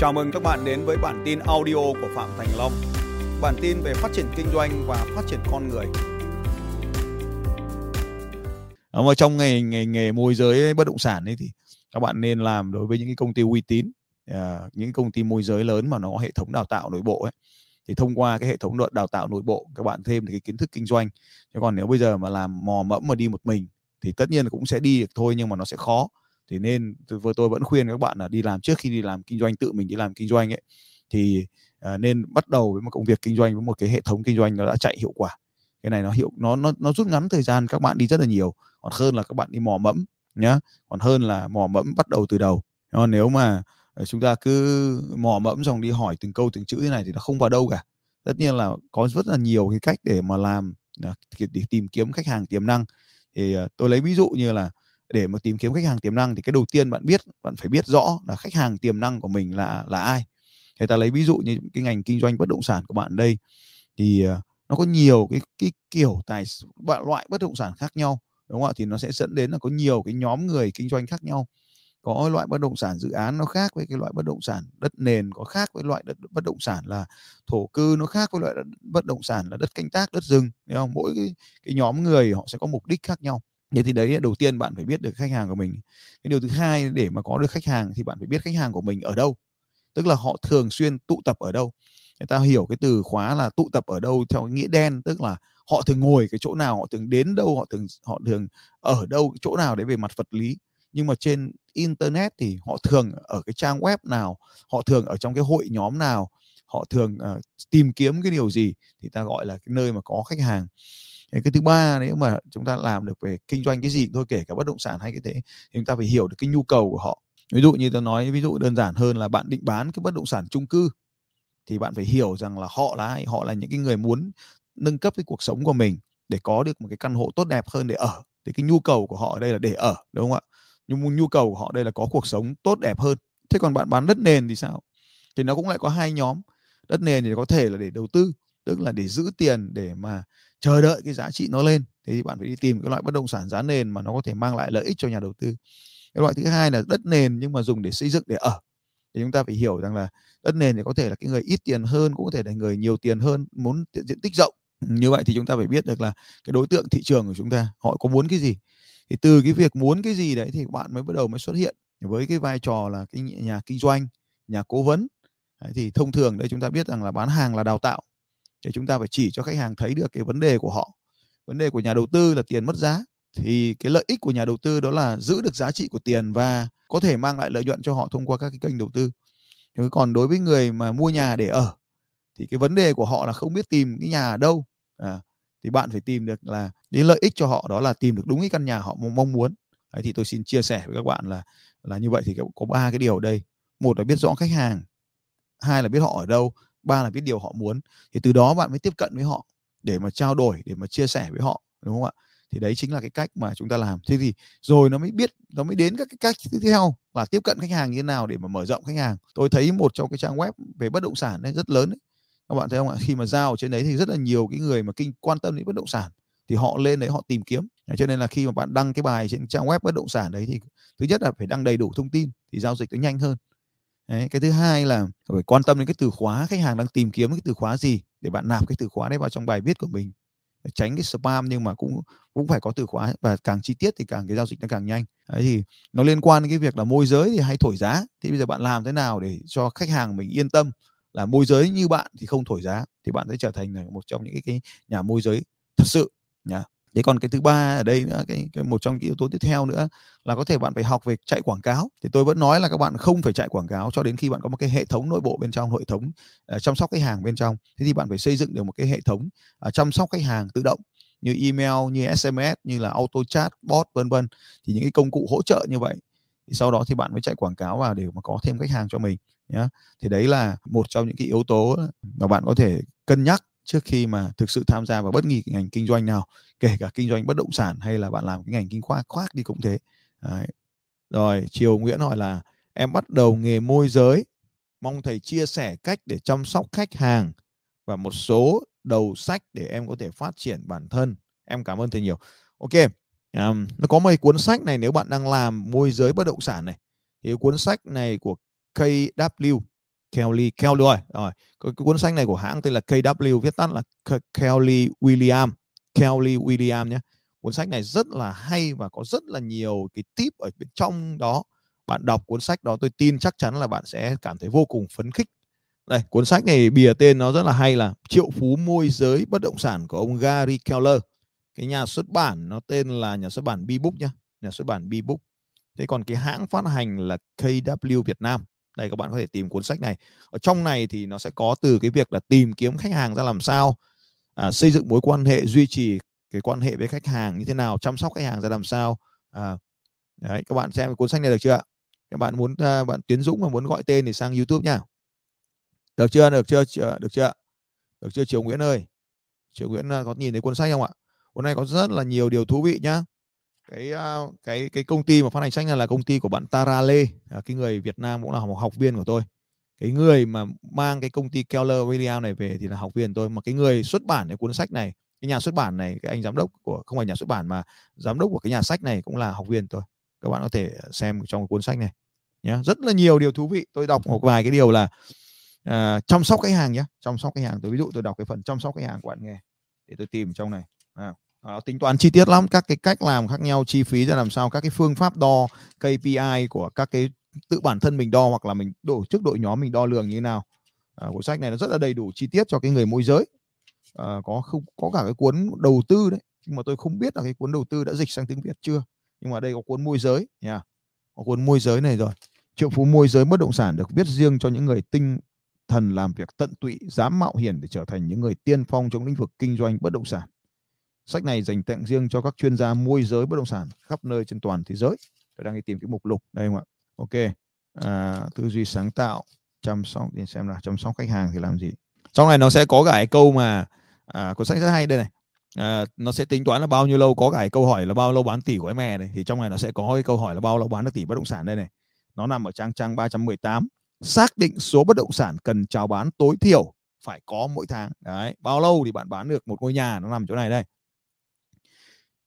Chào mừng các bạn đến với bản tin audio của Phạm Thành Long. Bản tin về phát triển kinh doanh và phát triển con người. Ở trong nghề nghề nghề môi giới bất động sản ấy thì các bạn nên làm đối với những cái công ty uy tín, à, những công ty môi giới lớn mà nó có hệ thống đào tạo nội bộ ấy thì thông qua cái hệ thống đào tạo nội bộ các bạn thêm được cái kiến thức kinh doanh. Chứ còn nếu bây giờ mà làm mò mẫm mà đi một mình thì tất nhiên cũng sẽ đi được thôi nhưng mà nó sẽ khó thì nên tôi, tôi vẫn khuyên các bạn là đi làm trước khi đi làm kinh doanh tự mình đi làm kinh doanh ấy. Thì uh, nên bắt đầu với một công việc kinh doanh với một cái hệ thống kinh doanh nó đã chạy hiệu quả. Cái này nó hiệu nó nó nó rút ngắn thời gian các bạn đi rất là nhiều. Còn hơn là các bạn đi mò mẫm nhá. Còn hơn là mò mẫm bắt đầu từ đầu. Còn nếu mà ờ, chúng ta cứ mò mẫm xong đi hỏi từng câu từng chữ thế này thì nó không vào đâu cả. Tất nhiên là có rất là nhiều cái cách để mà làm ờ, để tìm kiếm khách hàng tiềm năng. Thì tôi lấy ví dụ như là để mà tìm kiếm khách hàng tiềm năng thì cái đầu tiên bạn biết bạn phải biết rõ là khách hàng tiềm năng của mình là là ai. Người ta lấy ví dụ như cái ngành kinh doanh bất động sản của bạn đây thì ờ, nó có nhiều cái cái kiểu tài loại bất động sản khác nhau đúng không ạ? Thì nó sẽ dẫn đến là có nhiều cái nhóm người kinh doanh khác nhau. Có loại bất động sản dự án nó khác với cái loại bất động sản đất nền có khác với loại đất bất động sản là thổ cư nó khác với loại đất, bất động sản là đất canh tác đất rừng thấy không? Mỗi cái, cái nhóm người họ sẽ có mục đích khác nhau thế thì đấy đầu tiên bạn phải biết được khách hàng của mình. Cái điều thứ hai để mà có được khách hàng thì bạn phải biết khách hàng của mình ở đâu. Tức là họ thường xuyên tụ tập ở đâu. Người ta hiểu cái từ khóa là tụ tập ở đâu theo nghĩa đen tức là họ thường ngồi cái chỗ nào họ thường đến đâu họ thường họ thường ở đâu chỗ nào đấy về mặt vật lý. Nhưng mà trên internet thì họ thường ở cái trang web nào họ thường ở trong cái hội nhóm nào họ thường uh, tìm kiếm cái điều gì thì ta gọi là cái nơi mà có khách hàng cái thứ ba nếu mà chúng ta làm được về kinh doanh cái gì thôi, kể cả bất động sản hay cái thế, thì chúng ta phải hiểu được cái nhu cầu của họ. Ví dụ như tôi nói, ví dụ đơn giản hơn là bạn định bán cái bất động sản chung cư, thì bạn phải hiểu rằng là họ là ai, họ là những cái người muốn nâng cấp cái cuộc sống của mình để có được một cái căn hộ tốt đẹp hơn để ở. Thì cái nhu cầu của họ ở đây là để ở, đúng không ạ? Nhưng nhu cầu của họ đây là có cuộc sống tốt đẹp hơn. Thế còn bạn bán đất nền thì sao? Thì nó cũng lại có hai nhóm. Đất nền thì có thể là để đầu tư, tức là để giữ tiền để mà chờ đợi cái giá trị nó lên thì bạn phải đi tìm cái loại bất động sản giá nền mà nó có thể mang lại lợi ích cho nhà đầu tư. Cái loại thứ hai là đất nền nhưng mà dùng để xây dựng để ở. Thì chúng ta phải hiểu rằng là đất nền thì có thể là cái người ít tiền hơn cũng có thể là người nhiều tiền hơn muốn diện tích rộng. Như vậy thì chúng ta phải biết được là cái đối tượng thị trường của chúng ta họ có muốn cái gì. Thì từ cái việc muốn cái gì đấy thì bạn mới bắt đầu mới xuất hiện với cái vai trò là cái nhà kinh doanh nhà cố vấn. Đấy, thì thông thường đây chúng ta biết rằng là bán hàng là đào tạo thì chúng ta phải chỉ cho khách hàng thấy được cái vấn đề của họ. Vấn đề của nhà đầu tư là tiền mất giá thì cái lợi ích của nhà đầu tư đó là giữ được giá trị của tiền và có thể mang lại lợi nhuận cho họ thông qua các cái kênh đầu tư. Còn đối với người mà mua nhà để ở thì cái vấn đề của họ là không biết tìm cái nhà ở đâu. À, thì bạn phải tìm được là cái lợi ích cho họ đó là tìm được đúng cái căn nhà họ mong muốn. Đấy, thì tôi xin chia sẻ với các bạn là là như vậy thì có ba cái điều ở đây. Một là biết rõ khách hàng hai là biết họ ở đâu ba là biết điều họ muốn. Thì từ đó bạn mới tiếp cận với họ để mà trao đổi, để mà chia sẻ với họ, đúng không ạ? Thì đấy chính là cái cách mà chúng ta làm. Thế thì rồi nó mới biết, nó mới đến các cái cách tiếp theo là tiếp cận khách hàng như thế nào để mà mở rộng khách hàng. Tôi thấy một trong cái trang web về bất động sản đấy rất lớn đấy các bạn thấy không ạ? Khi mà giao ở trên đấy thì rất là nhiều cái người mà kinh, quan tâm đến bất động sản thì họ lên đấy họ tìm kiếm. Cho nên là khi mà bạn đăng cái bài trên trang web bất động sản đấy thì thứ nhất là phải đăng đầy đủ thông tin thì giao dịch nó nhanh hơn. Đấy, cái thứ hai là phải quan tâm đến cái từ khóa khách hàng đang tìm kiếm cái từ khóa gì để bạn nạp cái từ khóa đấy vào trong bài viết của mình. Tránh cái spam nhưng mà cũng cũng phải có từ khóa và càng chi tiết thì càng cái giao dịch nó càng nhanh. Đấy thì nó liên quan đến cái việc là môi giới thì hay thổi giá. Thì bây giờ bạn làm thế nào để cho khách hàng mình yên tâm là môi giới như bạn thì không thổi giá thì bạn sẽ trở thành một trong những cái, cái nhà môi giới thật sự nhá thế còn cái thứ ba ở đây nữa cái, cái một trong những yếu tố tiếp theo nữa là có thể bạn phải học về chạy quảng cáo. Thì tôi vẫn nói là các bạn không phải chạy quảng cáo cho đến khi bạn có một cái hệ thống nội bộ bên trong hệ thống uh, chăm sóc khách hàng bên trong. Thế thì bạn phải xây dựng được một cái hệ thống uh, chăm sóc khách hàng tự động như email như sms như là auto chat bot vân vân. Thì những cái công cụ hỗ trợ như vậy thì sau đó thì bạn mới chạy quảng cáo vào để mà có thêm khách hàng cho mình nhé thì đấy là một trong những cái yếu tố mà bạn có thể cân nhắc trước khi mà thực sự tham gia vào bất kỳ ngành kinh doanh nào kể cả kinh doanh bất động sản hay là bạn làm cái ngành kinh khoa khoác đi cũng thế. Đấy. rồi chiều Nguyễn hỏi là em bắt đầu nghề môi giới mong thầy chia sẻ cách để chăm sóc khách hàng và một số đầu sách để em có thể phát triển bản thân. Em cảm ơn thầy nhiều. Ok um, nó có mấy cuốn sách này nếu bạn đang làm môi giới bất động sản này. Thì cuốn sách này của KW Kelly Kelly rồi rồi cái, cuốn sách này của hãng tên là KW viết tắt là Kelly William Kelly William nhé. Cuốn sách này rất là hay và có rất là nhiều cái tip ở bên trong đó. Bạn đọc cuốn sách đó tôi tin chắc chắn là bạn sẽ cảm thấy vô cùng phấn khích. Đây cuốn sách này bìa tên nó rất là hay là triệu phú môi giới bất động sản của ông Gary Keller. Cái nhà xuất bản nó tên là nhà xuất bản B-Book nhá nhà xuất bản B-Book. Thế còn cái hãng phát hành là KW Việt Nam đây các bạn có thể tìm cuốn sách này. Ở trong này thì nó sẽ có từ cái việc là tìm kiếm khách hàng ra làm sao à, xây dựng mối quan hệ duy trì cái quan hệ với khách hàng như thế nào chăm sóc khách hàng ra làm sao. À, đấy các bạn xem cuốn sách này được chưa các bạn muốn uh, bạn Tiến Dũng mà muốn gọi tên thì sang YouTube nha. Được chưa? Được chưa? Được chưa được chưa Triều Nguyễn ơi? Triều Nguyễn à, có nhìn thấy cuốn sách không ạ? Cuốn này có rất là nhiều điều thú vị nhá cái cái cái công ty mà phát hành sách này là công ty của bạn Tara Lê. À, cái người Việt Nam cũng là một học viên của tôi. Cái người mà mang cái công ty Keller William này về thì là học viên tôi. Mà cái người xuất bản cái cuốn sách này cái nhà xuất bản này cái anh giám đốc của không phải nhà xuất bản mà giám đốc của cái nhà sách này cũng là học viên tôi. Các bạn có thể xem trong cuốn sách này nhé rất là nhiều điều thú vị. Tôi đọc một vài cái điều là uh, chăm sóc khách hàng nhé chăm sóc khách hàng. Tôi ví dụ tôi đọc cái phần chăm sóc khách hàng của bạn nghe để tôi tìm trong này. À, à, tính toán chi tiết lắm các cái cách làm khác nhau chi phí ra làm sao các cái phương pháp đo KPI của các cái tự bản thân mình đo hoặc là mình tổ chức đội nhóm mình đo lường như thế nào. À, cuốn sách này nó rất là đầy đủ chi tiết cho cái người môi giới. À, có không có cả cái cuốn đầu tư đấy nhưng mà tôi không biết là cái cuốn đầu tư đã dịch sang tiếng Việt chưa nhưng mà đây có cuốn môi giới nha có cuốn môi giới này rồi. Triệu phú môi giới bất động sản được viết riêng cho những người tinh thần làm việc tận tụy dám mạo hiểm để trở thành những người tiên phong trong lĩnh vực kinh doanh bất động sản sách này dành tặng riêng cho các chuyên gia môi giới bất động sản khắp nơi trên toàn thế giới. Tôi đang đi tìm cái mục lục. Đây không ạ? Ok. À, tư duy sáng tạo chăm sóc để xem là chăm sóc khách hàng thì làm gì. Trong này nó sẽ có cả cái câu mà à, cuốn sách rất hay đây này. À, nó sẽ tính toán là bao nhiêu lâu có cả cái câu hỏi là bao lâu bán tỷ của em mẹ này. Thì trong này nó sẽ có cái câu hỏi là bao lâu bán được tỷ bất động sản đây này. Nó nằm ở trang trang 318 xác định số bất động sản cần chào bán tối thiểu phải có mỗi tháng. Đấy bao lâu thì bạn bán được một ngôi nhà nó nằm chỗ này đây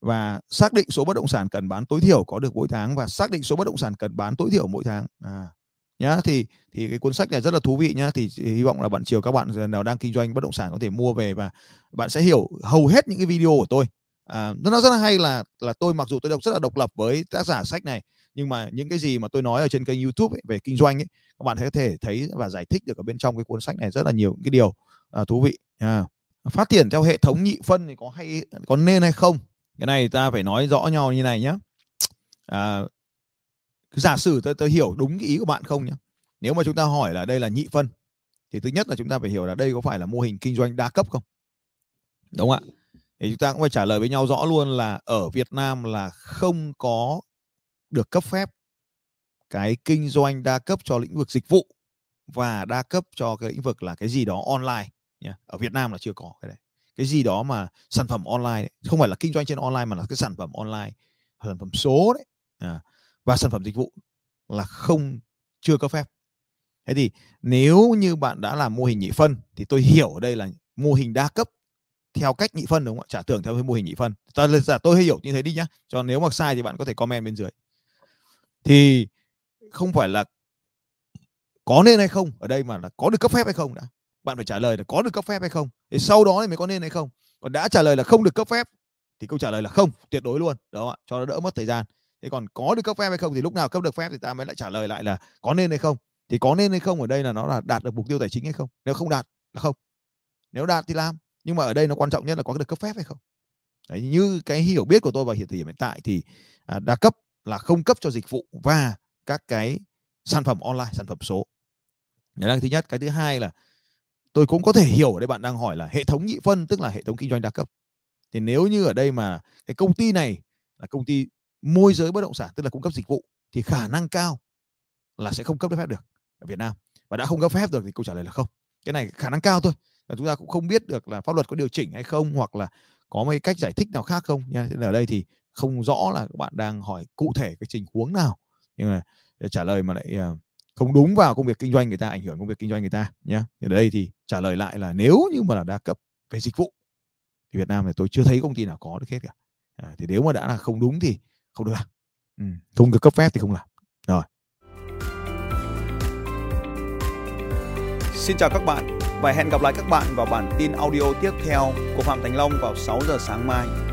và xác định số bất động sản cần bán tối thiểu có được mỗi tháng và xác định số bất động sản cần bán tối thiểu mỗi tháng. À, nhá thì thì cái cuốn sách này rất là thú vị nhá thì, hy vọng là bạn chiều các bạn nào đang kinh doanh bất động sản có thể mua về và bạn sẽ hiểu hầu hết những cái video của tôi. À, nó rất là hay là là tôi mặc dù tôi đọc rất là độc lập với tác giả sách này nhưng mà những cái gì mà tôi nói ở trên kênh YouTube ấy, về kinh doanh ấy, các bạn có thể thấy và giải thích được ở bên trong cái cuốn sách này rất là nhiều cái điều à, thú vị. À. phát triển theo hệ thống nhị phân thì có hay có nên hay không? Cái này ta phải nói rõ nhau như này nhé à, giả sử tôi, tôi hiểu đúng cái ý của bạn không nhé nếu mà chúng ta hỏi là đây là nhị phân thì thứ nhất là chúng ta phải hiểu là đây có phải là mô hình kinh doanh đa cấp không? Đúng không ạ? Thì chúng ta cũng phải trả lời với nhau rõ luôn là ở Việt Nam là không có được cấp phép cái kinh doanh đa cấp cho lĩnh vực dịch vụ và đa cấp cho cái lĩnh vực là cái gì đó online nhé. ở Việt Nam là chưa có cái này cái gì đó mà sản phẩm online không phải là kinh doanh trên online mà là cái sản phẩm online sản phẩm số đấy. À, và sản phẩm dịch vụ là không chưa cấp phép. Thế thì nếu như bạn đã làm mô hình nhị phân thì tôi hiểu ở đây là mô hình đa cấp theo cách nhị phân đúng không ạ? Trả tưởng theo cái mô hình nhị phân. Ta giả tôi hiểu như thế đi nhá. Cho nếu mà sai thì bạn có thể comment bên dưới. Thì không phải là có nên hay không ở đây mà là có được cấp phép hay không đã bạn phải trả lời là có được cấp phép hay không? Thì sau đó thì mới có nên hay không? Còn đã trả lời là không được cấp phép thì câu trả lời là không tuyệt đối luôn. Đó cho nó đỡ mất thời gian. Thế còn có được cấp phép hay không thì lúc nào cấp được phép thì ta mới lại trả lời lại là có nên hay không? Thì có nên hay không ở đây là nó là đạt được mục tiêu tài chính hay không? Nếu không đạt là không. Nếu đạt thì làm nhưng mà ở đây nó quan trọng nhất là có được cấp phép hay không? Đấy, như cái hiểu biết của tôi vào hiện thời điểm hiện tại thì à, đa cấp là không cấp cho dịch vụ và các cái sản phẩm online sản phẩm số. Đấy là thứ nhất. Cái thứ hai là tôi cũng có thể hiểu ở đây bạn đang hỏi là hệ thống nhị phân tức là hệ thống kinh doanh đa cấp. Thì nếu như ở đây mà cái công ty này là công ty môi giới bất động sản tức là cung cấp dịch vụ thì khả năng cao là sẽ không cấp phép được ở Việt Nam. Và đã không cấp phép được thì câu trả lời là không. Cái này khả năng cao thôi. Và chúng ta cũng không biết được là pháp luật có điều chỉnh hay không hoặc là có mấy cách giải thích nào khác không nha. Ở đây thì không rõ là các bạn đang hỏi cụ thể cái tình huống nào. Nhưng mà để trả lời mà lại uh, không đúng vào công việc kinh doanh người ta ảnh hưởng công việc kinh doanh người ta nhé thì đây thì trả lời lại là nếu như mà là đa cấp về dịch vụ thì Việt Nam thì tôi chưa thấy công ty nào có được hết cả à, thì nếu mà đã là không đúng thì không được làm ừ. không được cấp phép thì không làm rồi Xin chào các bạn và hẹn gặp lại các bạn vào bản tin audio tiếp theo của Phạm Thành Long vào 6 giờ sáng mai.